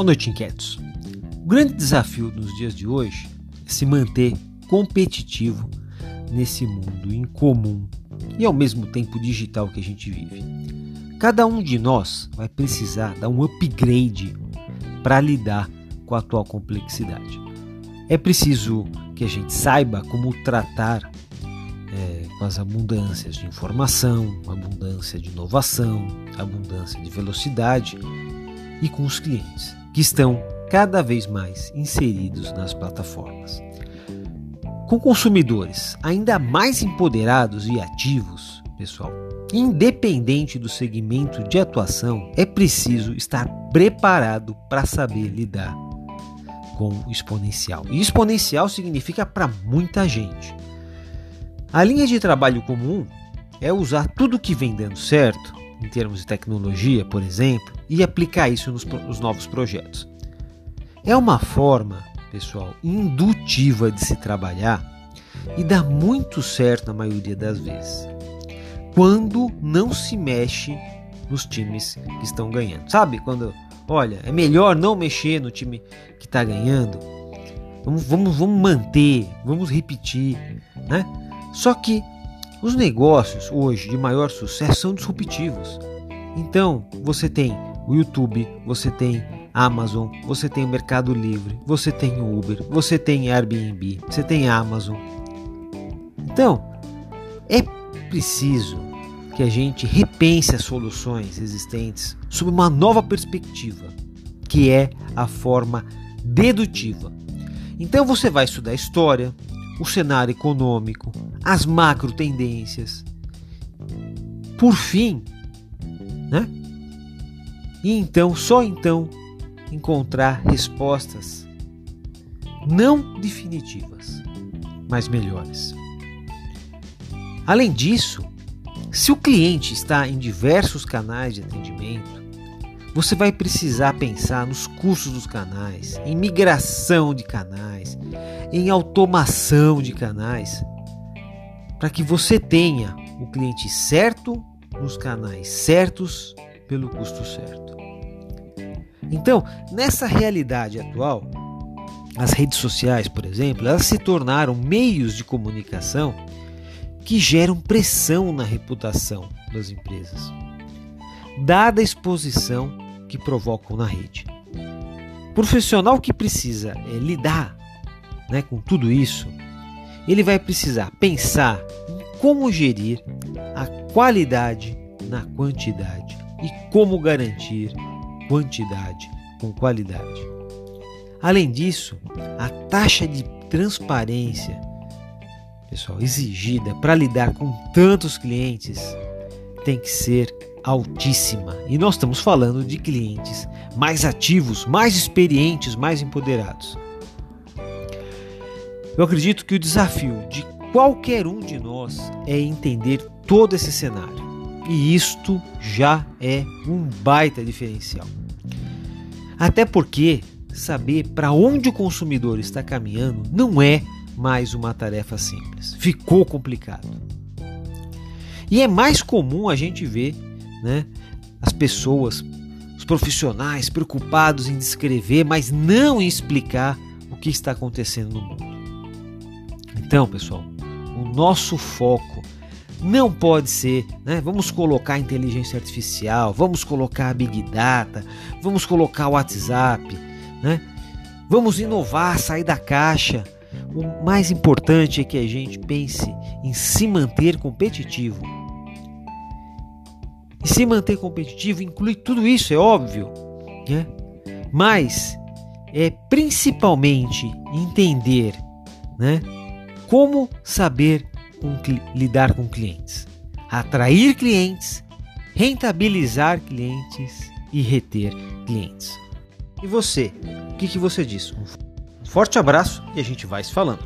Boa noite, inquietos. O grande desafio nos dias de hoje é se manter competitivo nesse mundo incomum e ao mesmo tempo digital que a gente vive. Cada um de nós vai precisar dar um upgrade para lidar com a atual complexidade. É preciso que a gente saiba como tratar é, com as abundâncias de informação, abundância de inovação, abundância de velocidade e com os clientes que estão cada vez mais inseridos nas plataformas. Com consumidores ainda mais empoderados e ativos, pessoal, independente do segmento de atuação, é preciso estar preparado para saber lidar com exponencial. E exponencial significa para muita gente. A linha de trabalho comum é usar tudo que vem dando certo em termos de tecnologia, por exemplo, e aplicar isso nos, nos novos projetos. É uma forma, pessoal, indutiva de se trabalhar e dá muito certo na maioria das vezes. Quando não se mexe nos times que estão ganhando. Sabe quando, olha, é melhor não mexer no time que está ganhando. Vamos, vamos, vamos manter, vamos repetir, né? Só que os negócios hoje de maior sucesso são disruptivos. Então, você tem o YouTube, você tem Amazon, você tem o Mercado Livre, você tem o Uber, você tem Airbnb, você tem Amazon. Então, é preciso que a gente repense as soluções existentes sob uma nova perspectiva, que é a forma dedutiva. Então você vai estudar história, o cenário econômico, as macro tendências. Por fim, né? E então, só então, encontrar respostas não definitivas, mas melhores. Além disso, se o cliente está em diversos canais de atendimento, você vai precisar pensar nos custos dos canais, em migração de canais, em automação de canais, para que você tenha o cliente certo nos canais certos pelo custo certo. Então, nessa realidade atual, as redes sociais, por exemplo, elas se tornaram meios de comunicação que geram pressão na reputação das empresas, dada a exposição que provocam na rede. O profissional que precisa é, lidar né, com tudo isso, ele vai precisar pensar em como gerir a qualidade na quantidade e como garantir quantidade com qualidade. Além disso, a taxa de transparência, pessoal, exigida para lidar com tantos clientes tem que ser altíssima. E nós estamos falando de clientes mais ativos, mais experientes, mais empoderados. Eu acredito que o desafio de qualquer um de nós é entender todo esse cenário. E isto já é um baita diferencial. Até porque saber para onde o consumidor está caminhando não é mais uma tarefa simples. Ficou complicado. E é mais comum a gente ver né, as pessoas, os profissionais preocupados em descrever, mas não em explicar o que está acontecendo no mundo. Então, pessoal, o nosso foco não pode ser, né? Vamos colocar inteligência artificial, vamos colocar Big Data, vamos colocar o WhatsApp, né? Vamos inovar, sair da caixa. O mais importante é que a gente pense em se manter competitivo. E se manter competitivo inclui tudo isso, é óbvio, né? Mas é principalmente entender, né? Como saber com, lidar com clientes? Atrair clientes, rentabilizar clientes e reter clientes. E você? O que, que você diz? Um forte abraço e a gente vai se falando.